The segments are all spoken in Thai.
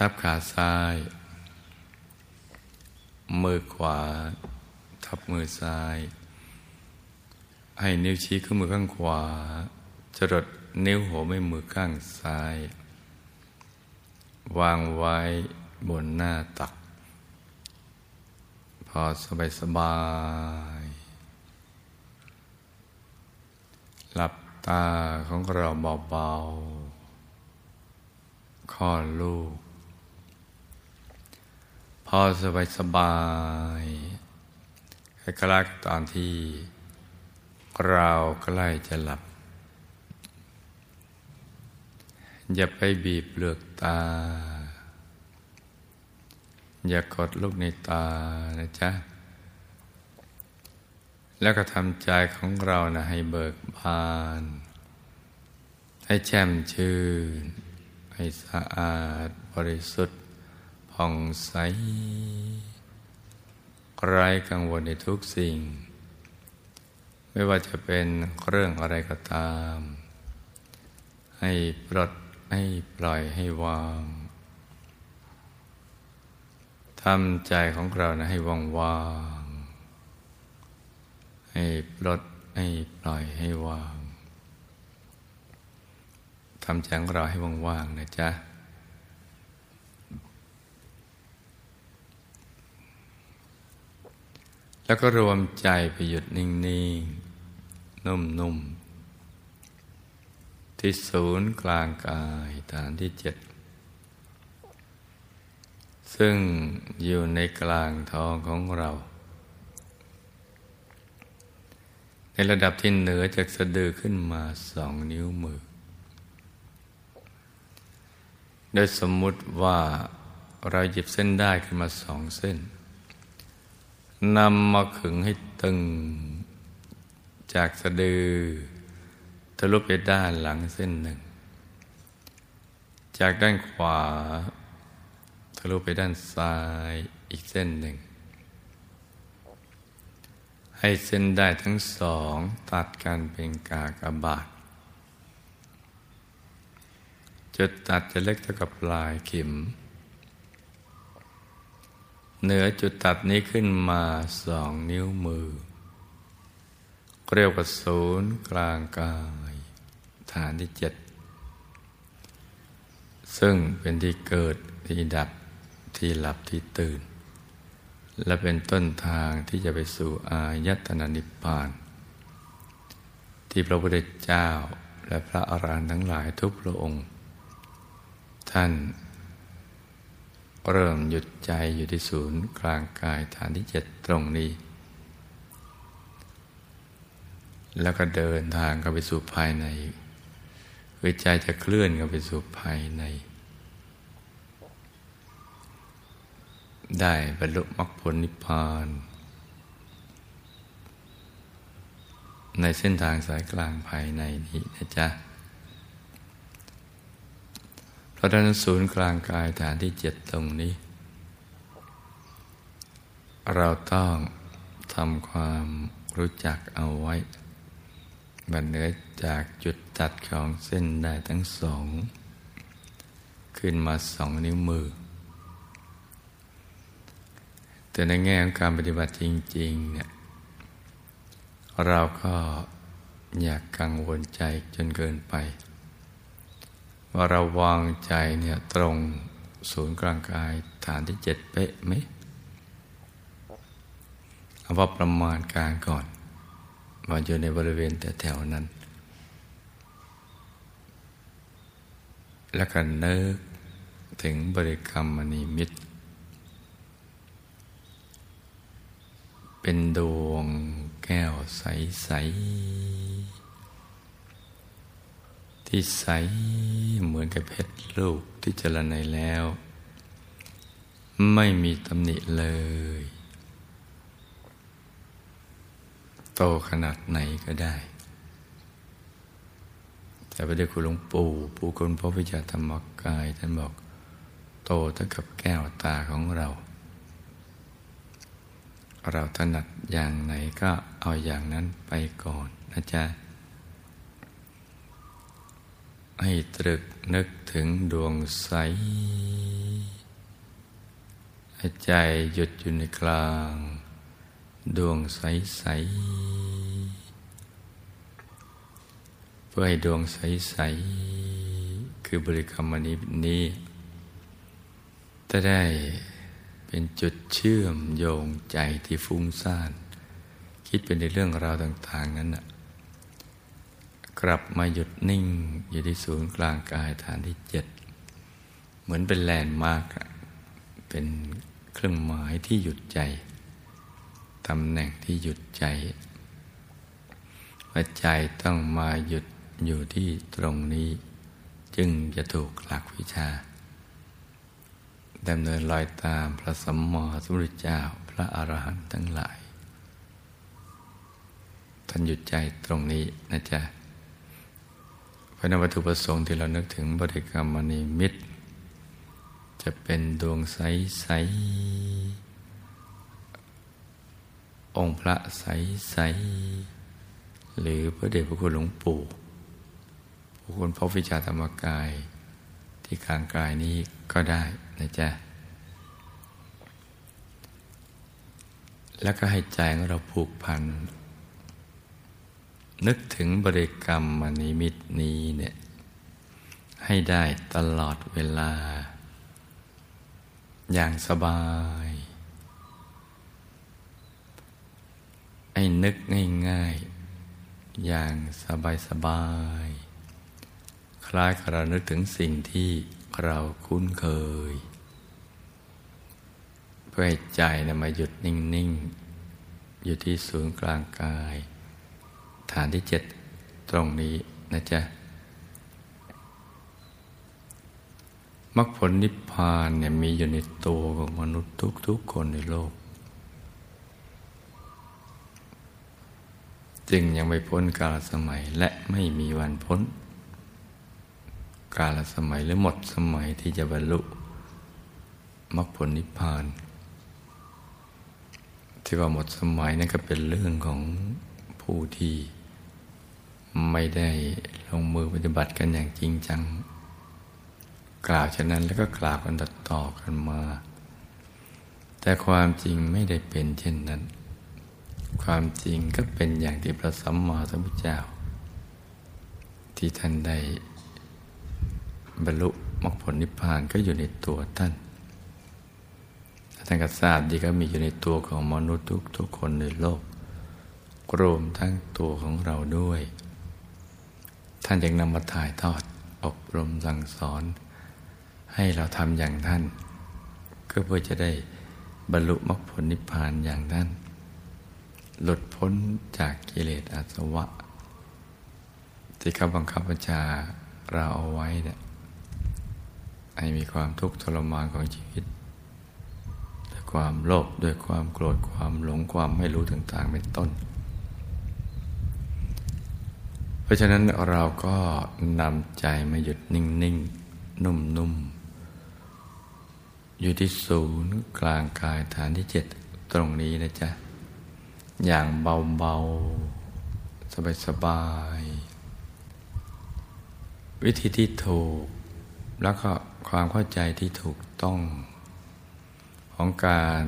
ทับขาซ้าย มือขวา ทับมือซ้าย ให้นิ้วชี้ขึ้นมือข้างขวา จรดนิ้วหัวไม่มือข้างซ้าย วางไว้บนหน้าตัก พอสบายสบาย หลับตาของเราเบาๆคลอดลูก พอสบายสบายคล้ายๆตอนที่เราใกล้จะหลับ อย่าไปบีบเปลือกตา อย่ากดลูกในตานะจ๊ะ แล้วก็ทำใจของเรานะให้เบิกบาน ให้แช่มชื่น ให้สะอาดบริสุทธิ์ ผ่องใสไร้กังวลในทุกสิ่ง ไม่ว่าจะเป็นเรื่องอะไรก็ตาม ให้ปลดให้ปล่อยให้วางทำใจของเรานะให้ว่างว่างให้ปลดให้ปล่อยให้วางทำใจของเราให้ว่างๆนะจ๊ะ แล้วก็รวมใจไปหยุดนิ่งๆ นุ่มๆ ที่ศูนย์กลางกายฐานที่เจ็ด ซึ่งอยู่ในกลางท้องของเรา ในระดับที่เหนือจากสะดือขึ้นมาสองนิ้วมือ โดยสมมุติว่าเราหยิบเส้นได้ขึ้นมาสองเส้น นำมาขึงให้ตึง จากสะดือทะลุไปด้านหลังเส้นหนึ่ง จากด้านขวา ทะลุไปด้านซ้ายอีกเส้นหนึ่ง ให้เส้นได้ทั้งสองตัดกันเป็นกากบาทจุดตัดจะเล็กเท่ากับปลายเข็ม เหนือจุดตัดนี้ขึ้นมาสองนิ้วมือ เรียกว่าศูนย์กลางกาย ฐานที่เจ็ด ซึ่งเป็นที่เกิดที่ดับที่หลับที่ตื่น และเป็นต้นทางที่จะไปสู่อายตนะนิพพาน ที่พระพุทธเจ้าและพระอรหันต์ทั้งหลายทุกพระองค์ ท่าน เริ่มหยุดใจอยู่ที่ศูนย์กลางกายฐานที่เจ็ดตรงนี้ แล้วก็เดินทางเข้าไปสู่ภายในคือใจจะเคลื่อนเข้าไปสู่ภายใน ได้บรรลุมรรคผลนิพพาน ในเส้นทางสายกลางภายในนี้นะจ๊ะ เพราะฉะนั้นศูนย์กลางกายฐานที่เจ็ดตรงนี้ เราต้องทำความรู้จักเอาไว้บันเนือจากจุดตัดของเส้นได้ทั้งสอง ขึ้นมาสองนิ้วมือ แต่ในแง่ของการปฏิบัติจริง ๆ เนี่ย เราก็อยากกังวลใจจนเกินไป ว่าเราวางใจเนี่ยตรงศูนย์กลางกายฐานที่เจ็ดเป๊ะไหมเอาว่าประมาณการก่อน ว่าอยู่ในบริเวณแต่แถวนั้น แล้วก็เนิกถึงบริกรรมมณีมิตร เป็นดวงแก้วใส ๆ ที่ใส เหมือนกับเพชรลูกที่เจริญในแล้ว ไม่มีตำหนิเลย โตขนาดไหนก็ได้ แต่ไปได้คุณหลวงปู่ปู่คุณพระวิจารธรรมกาย ท่านบอก โตเท่ากับแก้วตาของเรา เราถนัดอย่างไหนก็เอาอย่างนั้นไปก่อนนะจ๊ะ ให้ตรึกนึกถึงดวงใส ให้ใจหยุดอยู่ในกลาง ดวงใสใส เพื่อให้ดวงใสใส คือบริกรรมนี้นี้จะได้เป็นจุดเชื่อมโยงใจที่ฟุ้งซ่าน คิดเป็นในเรื่องราวต่าง ๆ นั้นนะ กลับมาหยุดนิ่งอยู่ที่ศูนย์กลางกายฐานที่เจ็ดเหมือนเป็นแลนด์มาร์กเป็นเครื่องหมายที่หยุดใจตำแหน่งที่หยุดใจว่าใจต้องมาหยุดอยู่ที่ตรงนี้ จึงจะถูกหลักวิชาดำเนินรอยตามพระสัมมาสัมพุทธเจ้าพระอรหันต์ทั้งหลาย ท่านหยุดใจตรงนี้นะจ๊ะ พระนวัตถุประสงค์ที่เรานึกถึงบริกรรมมณีมิตร จะเป็นดวงใสๆองค์พระใสๆหรือพระเดชพระคุณหลวงปู่พระคุณพระวิชาธรรมกายที่กลางกายนี้ก็ได้นะจ๊ะ แล้วก็ให้ใจของเราผูกพัน นึกถึงบริกรรมมณีมิตรนี้เนี่ยให้ได้ตลอดเวลา อย่างสบายให้นึกง่ายๆ อย่างสบายๆคล้ายกับเรานึกถึงสิ่งที่เราคุ้นเคย เพื่อให้ใจนะมาหยุดนิ่ง ๆ อยู่ที่ศูนย์กลางกาย ฐานที่เจ็ดตรงนี้นะจ๊ะมรรคผลนิพพานเนี่ยมีอยู่ในตัวของมนุษย์ทุกๆคนในโลก จึงยังไม่พ้นกาลสมัยและไม่มีวันพ้น กาลสมัยหรือหมดสมัยที่จะบรรลุมรรคผลนิพพาน ที่ว่าหมดสมัยนั่นก็เป็นเรื่องของผู้ที่ ไม่ได้ลงมือปฏิบัติกันอย่างจริงจัง กล่าวฉะนั้นแล้วก็กล่าวกันต่อกันมา แต่ความจริงไม่ได้เป็นเช่นนั้น ความจริงก็เป็นอย่างที่พระสัมมาสัมพุทธเจ้า ที่ท่านได้บรรลุมรรคผลนิพพานก็อยู่ในตัวท่านท่านก็ทราบดีก็มีอยู่ในตัวของมนุษย์ทุกทุกคนในโลกรวมทั้งตัวของเราด้วย ท่านยังนำมาถ่ายทอดอบรมสั่งสอน ให้เราทำอย่างท่าน ก็เพื่อจะได้บรรลุมรรคผลนิพพานอย่างท่าน หลุดพ้นจากกิเลสอาสวะ ที่เขาบังคับบัญชาเราเอาไว้เนี่ยให้มีความทุกข์ทรมานของชีวิตด้วยความโลภด้วยความโกรธความหลงความไม่รู้ต่าง ๆ เป็นต้น เพราะฉะนั้นเราก็นำใจมาหยุดนิ่งๆนุ่มๆ อยู่ที่ศูนย์กลางกายฐานที่เจ็ดตรงนี้นะจ๊ะ อย่างเบาๆ สบายๆ วิธีที่ถูก แล้วก็ความเข้าใจที่ถูกต้อง ของการ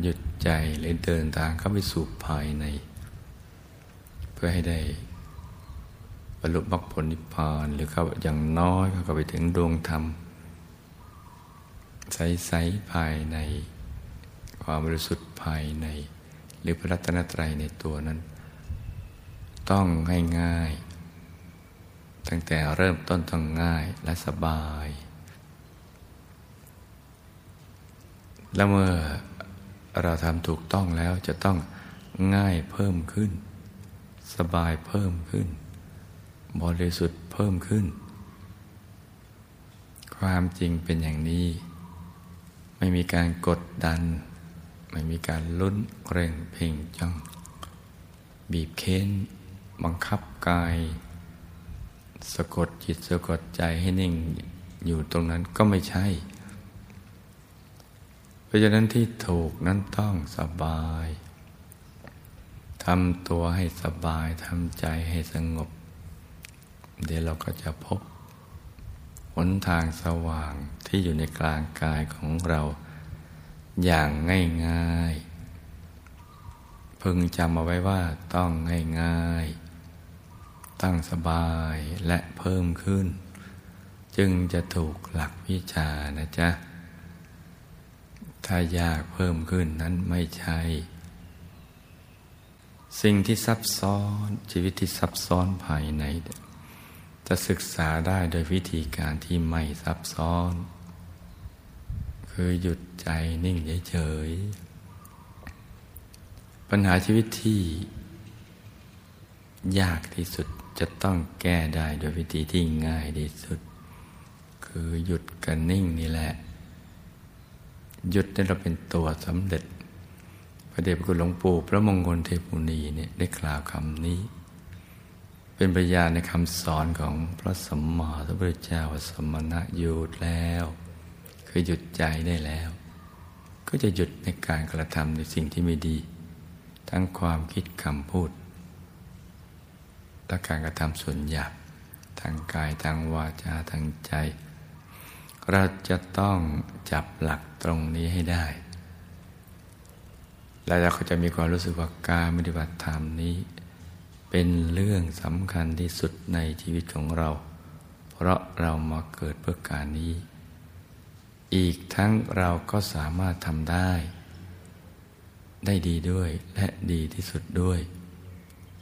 หยุดใจหรือเดินทางเข้าไปสู่ภายใน เพื่อให้ได้ รรลุมรรคผลนิพพานหรือเขาอย่างน้อยเขาก็ไปถึงดวงธรรม ใสๆภายในความบริสุทธิ์ภายใน หรือพระรัตนตรัยในตัวนั้น ต้องง่ายง่าย ตั้งแต่เริ่มต้นต้องง่ายและสบาย แล้วเมื่อเราทำถูกต้องแล้วจะต้องง่ายเพิ่มขึ้น สบายเพิ่มขึ้น บริสุทธิ์เพิ่มขึ้น ความจริงเป็นอย่างนี้ ไม่มีการกดดัน ไม่มีการลุ้นเร่งเพ่งจ้อง บีบเค้น บังคับกาย สะกดจิตสะกดใจให้นิ่งอยู่ตรงนั้นก็ไม่ใช่ เพราะฉะนั้นที่ถูกนั้นต้องสบายทำตัวให้สบาย ทำใจให้สงบ เดี๋ยวเราก็จะพบหนทางสว่างที่อยู่ในกลางกายของเรา อย่างง่ายๆ พึงจำเอาไว้ว่าต้องง่ายๆ ตั้งสบายและเพิ่มขึ้น จึงจะถูกหลักวิชานะจ๊ะ ถ้ายากเพิ่มขึ้นนั้นไม่ใช่ สิ่งที่ซับซ้อนชีวิตที่ซับซ้อนภายใน จะศึกษาได้โดยวิธีการที่ไม่ซับซ้อน คือหยุดใจนิ่งเฉยๆปัญหาชีวิตที่ ยากที่สุดจะต้องแก้ได้โดยวิธีที่ง่ายที่สุด คือหยุดกันนิ่งนี่แหละ หยุดได้เราเป็นตัวสำเร็จ พระเดชพระคุณหลวงปู่พระมงคลเทพุนีเนี่ยได้กล่าวคำนี้ เป็นปัญญาในคำสอนของพระสัมมาสัมพุทธเจ้าสมณะหยุดแล้ว คือหยุดใจได้แล้ว ก็จะหยุดในการกระทำในสิ่งที่ไม่ดี ทั้งความคิดคำพูดและการกระทำส่วนหยาบทางกายทางวาจาทางใจ เราจะต้องจับหลักตรงนี้ให้ได้ แล้วเราก็จะมีความรู้สึกว่าการปฏิบัติธรรมนี้ เป็นเรื่องสำคัญที่สุดในชีวิตของเรา เพราะเรามาเกิดเพื่อการนี้ อีกทั้งเราก็สามารถทำได้ ได้ดีด้วยและดีที่สุดด้วย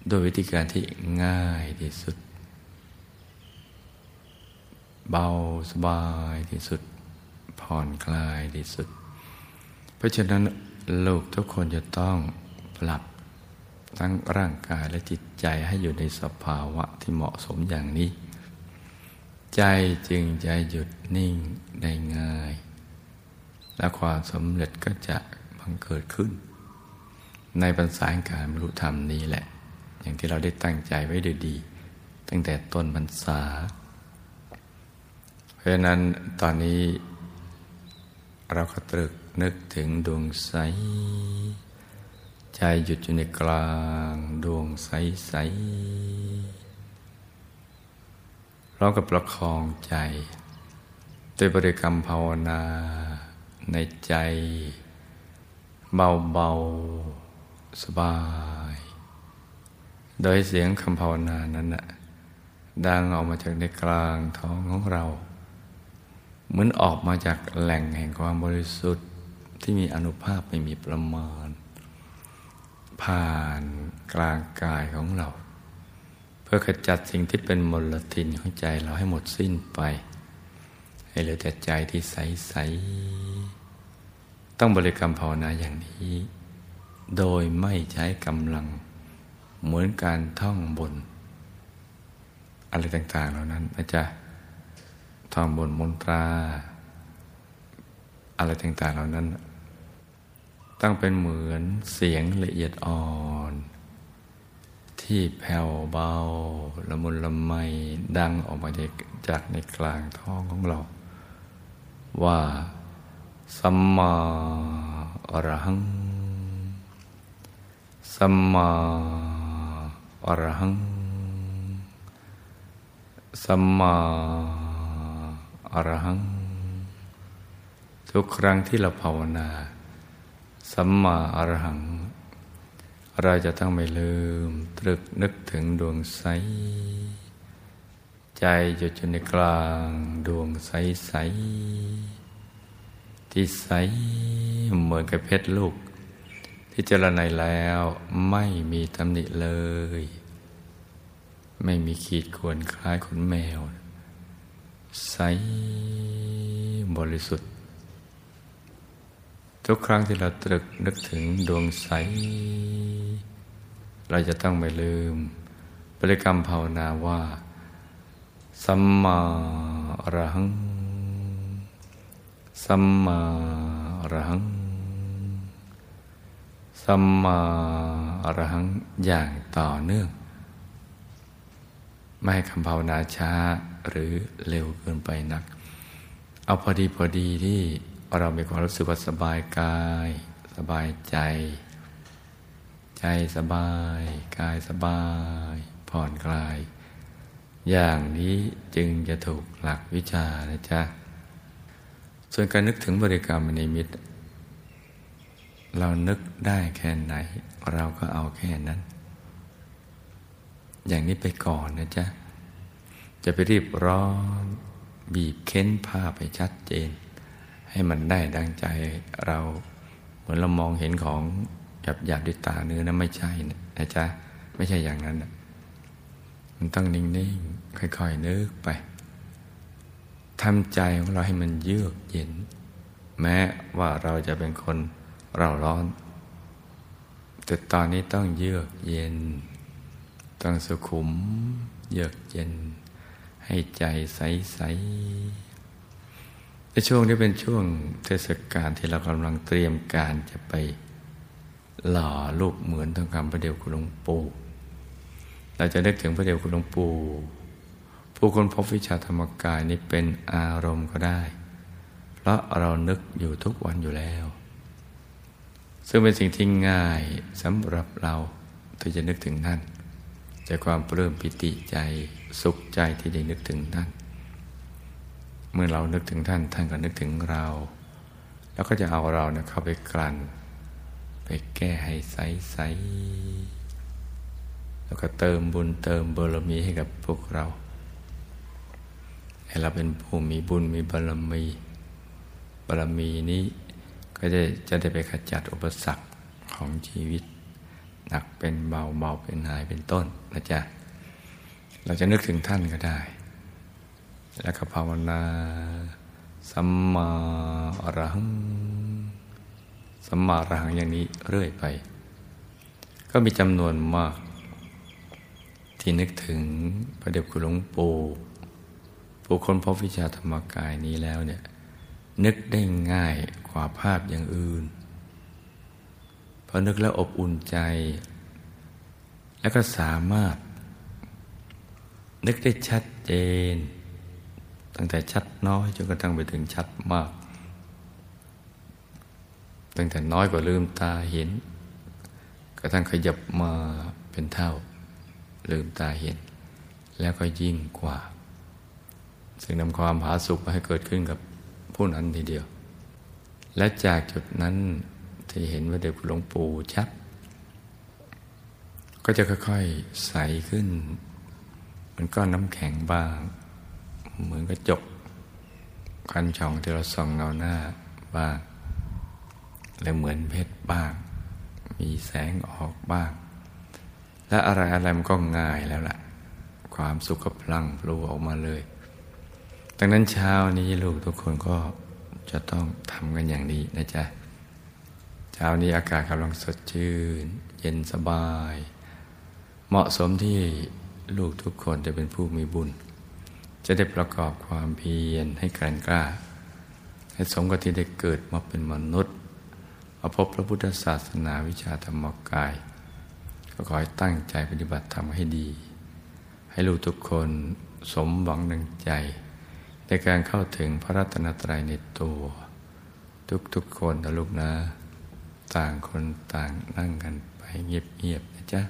โดยวิธีการที่ง่ายที่สุด เบาสบายที่สุด ผ่อนคลายที่สุด เพราะฉะนั้นลูกทุกคนจะต้องปรับ ทั้งร่างกายและจิตใจให้อยู่ในสภาวะที่เหมาะสมอย่างนี้ ใจจึงจะหยุดนิ่งได้ง่าย และความสำเร็จก็จะบังเกิดขึ้น ในปัญษาการบรรลุธรรมนี้แหละ อย่างที่เราได้ตั้งใจไว้ดีดีตั้งแต่ต้นพรรษา เพราะฉะนั้นตอนนี้เราก็ตรึกนึกถึงดวงใส ใจหยุดอยู่ในกลางดวงใสๆร้องกับประคองใจด้วยบริกรรมภาวนาในใจเบาๆ สบาย โดยเสียงคำภาวนานั้นนะดังออกมาจากในกลางท้องของเรา เหมือนออกมาจากแหล่งแห่งความบริสุทธิ์ที่มีอนุภาพไม่มีประมาณ ผ่านกลางกายของเรา เพื่อขจัดสิ่งที่เป็นมลทินของใจเราให้หมดสิ้นไป ให้เหลือแต่ใจที่ใส ๆ ต้องบริกรรมภาวนาอย่างนี้ โดยไม่ใช้กำลัง เหมือนการท่องบน อะไรต่าง ๆ เหล่านั้นนะจ๊ะท่องบนมนตรา อะไรต่าง ๆ เหล่านั้น ต้องเป็นเหมือนเสียงละเอียดอ่อน ที่แผ่วเบาละมุนละไมดังออกมาจากในกลางท้องของเรา ว่าสัมมาอรหังสัมมาอรหังสัมมาอรหัง ทุกครั้งที่เราภาวนา สัมมาอรหัง เราจะต้องไม่ลืม ตรึกนึกถึงดวงใส ใจอยู่จนในกลางดวงใสใส ที่ใสเหมือนกับเพชรลูก ที่เจรไนแล้วไม่มีตำหนิเลย ไม่มีขีดข่วนคล้ายขนแมว ใสบริสุทธิ์ ทุกครั้งที่เราตรึกนึกถึงดวงใส เราจะต้องไม่ลืมบริกรรมภาวนาว่า สัมมาอรหัง สัมมาอรหัง สัมมาอรหังอย่างต่อเนื่อง ไม่ให้คำภาวนาช้าหรือเร็วเกินไปนัก เอาพอดีพอดีที่ เรามีความรู้สึกว่าสบายกาย สบายใจ ใจสบาย กายสบาย ผ่อนคลาย อย่างนี้จึงจะถูกหลักวิชานะจ๊ะ ส่วนการนึกถึงบริกรรมในมิตรเรานึกได้แค่ไหน เราก็เอาแค่นั้น อย่างนี้ไปก่อนนะจ๊ะ จะไปรีบร้อน บีบเค้นผ้าไปชัดเจน ให้มันได้ดังใจเราเหมือนเรามองเห็นของหยาบหยาบด้วยตาเนื้อนะไม่ใช่นะจ๊ะไม่ใช่อย่างนั้นนะมันต้องนิ่งๆค่อยๆนึกไปทำใจของเราให้มันเยือกเย็น แม้ว่าเราจะเป็นคนเราร้อน แต่ตอนนี้ต้องเยือกเย็น ต้องสุขุม เยือกเย็น ให้ใจใสๆ ในช่วงนี้เป็นช่วงเทศกาลที่เรากำลังเตรียมการจะไปหล่อรูปเหมือนทองคำพระเดวคุณหลวงปู่เราจะนึกถึงพระเดวคุณหลวงปู่ผู้คนพบวิชาธรรมกายนี้เป็นอารมณ์ก็ได้ เพราะเรานึกอยู่ทุกวันอยู่แล้ว ซึ่งเป็นสิ่งที่ง่ายสำหรับเราที่จะนึกถึงท่านจากความปลื้มปิติใจสุขใจที่ได้นึกถึงท่าน เมื่อเรานึกถึงท่าน ท่านก็นึกถึงเรา แล้วก็จะเอาเราเนี่ยเข้าไปกลั่น ไปแก้ให้ใสๆแล้วก็เติมบุญเติมบารมีให้กับพวกเราให้เราเป็นผู้มีบุญมีบารมีบารมีนี้ก็จะจะได้ไปขจัดอุปสรรคของชีวิต หนักเป็นเบาเบาเป็นหายเป็นต้นนะจ๊ะเราจะนึกถึงท่านก็ได้ แล้วก็ภาวนา สัมมาอรหัง สัมมาอรหังอย่างนี้เรื่อยไป ก็มีจำนวนมาก ที่นึกถึงพระเดชคุณหลวงปู่ผู้คนพบวิชาธรรมกายนี้แล้วเนี่ย นึกได้ง่ายกว่าภาพอย่างอื่นพอนึกแล้วอบอุ่นใจ แล้วก็สามารถ นึกได้ชัดเจน ตั้งแต่ชัดน้อยจนกระทั่งไปถึงชัดมาก ตั้งแต่น้อยกว่าลืมตาเห็น กระทั่งขยับมาเป็นเท่า ลืมตาเห็น แล้วก็ยิ่งกว่า ซึ่งนำความผาสุกมาให้เกิดขึ้นกับผู้นั้นทีเดียว และจากจุดนั้นที่เห็นว่าเด็กหลวงปู่ชัด ก็จะค่อยๆใสขึ้น มันก็น้ำแข็งบ้าง เหมือนกระจกคันช่องที่เราส่องเงาหน้าบ้างและเหมือนเพชรบ้าง มีแสงออกบ้าง และอะไรอะไรมันก็ง่ายแล้วล่ะ ความสุขก็พลังพลูออกมาเลยดังนั้นเช้านี้ลูกทุกคนก็จะต้องทำกันอย่างนี้นะจ๊ะเช้านี้อากาศกำลังสดชื่น เย็นสบาย เหมาะสมที่ลูกทุกคนจะเป็นผู้มีบุญ จะได้ประกอบความเพียรให้แกร่งกล้า ให้สมกับที่ได้เกิดมาเป็นมนุษย์มาพบพระพุทธศาสนาวิชาธรรมกาย ก็ขอให้ตั้งใจปฏิบัติธรรมให้ดี ให้ลูกทุกคนสมหวังดังใจ ในการเข้าถึงพระรัตนตรัยในตัว ทุกๆคนนะลูกนะ ต่างคนต่างนั่งกันไปเงียบๆนะจ๊ะ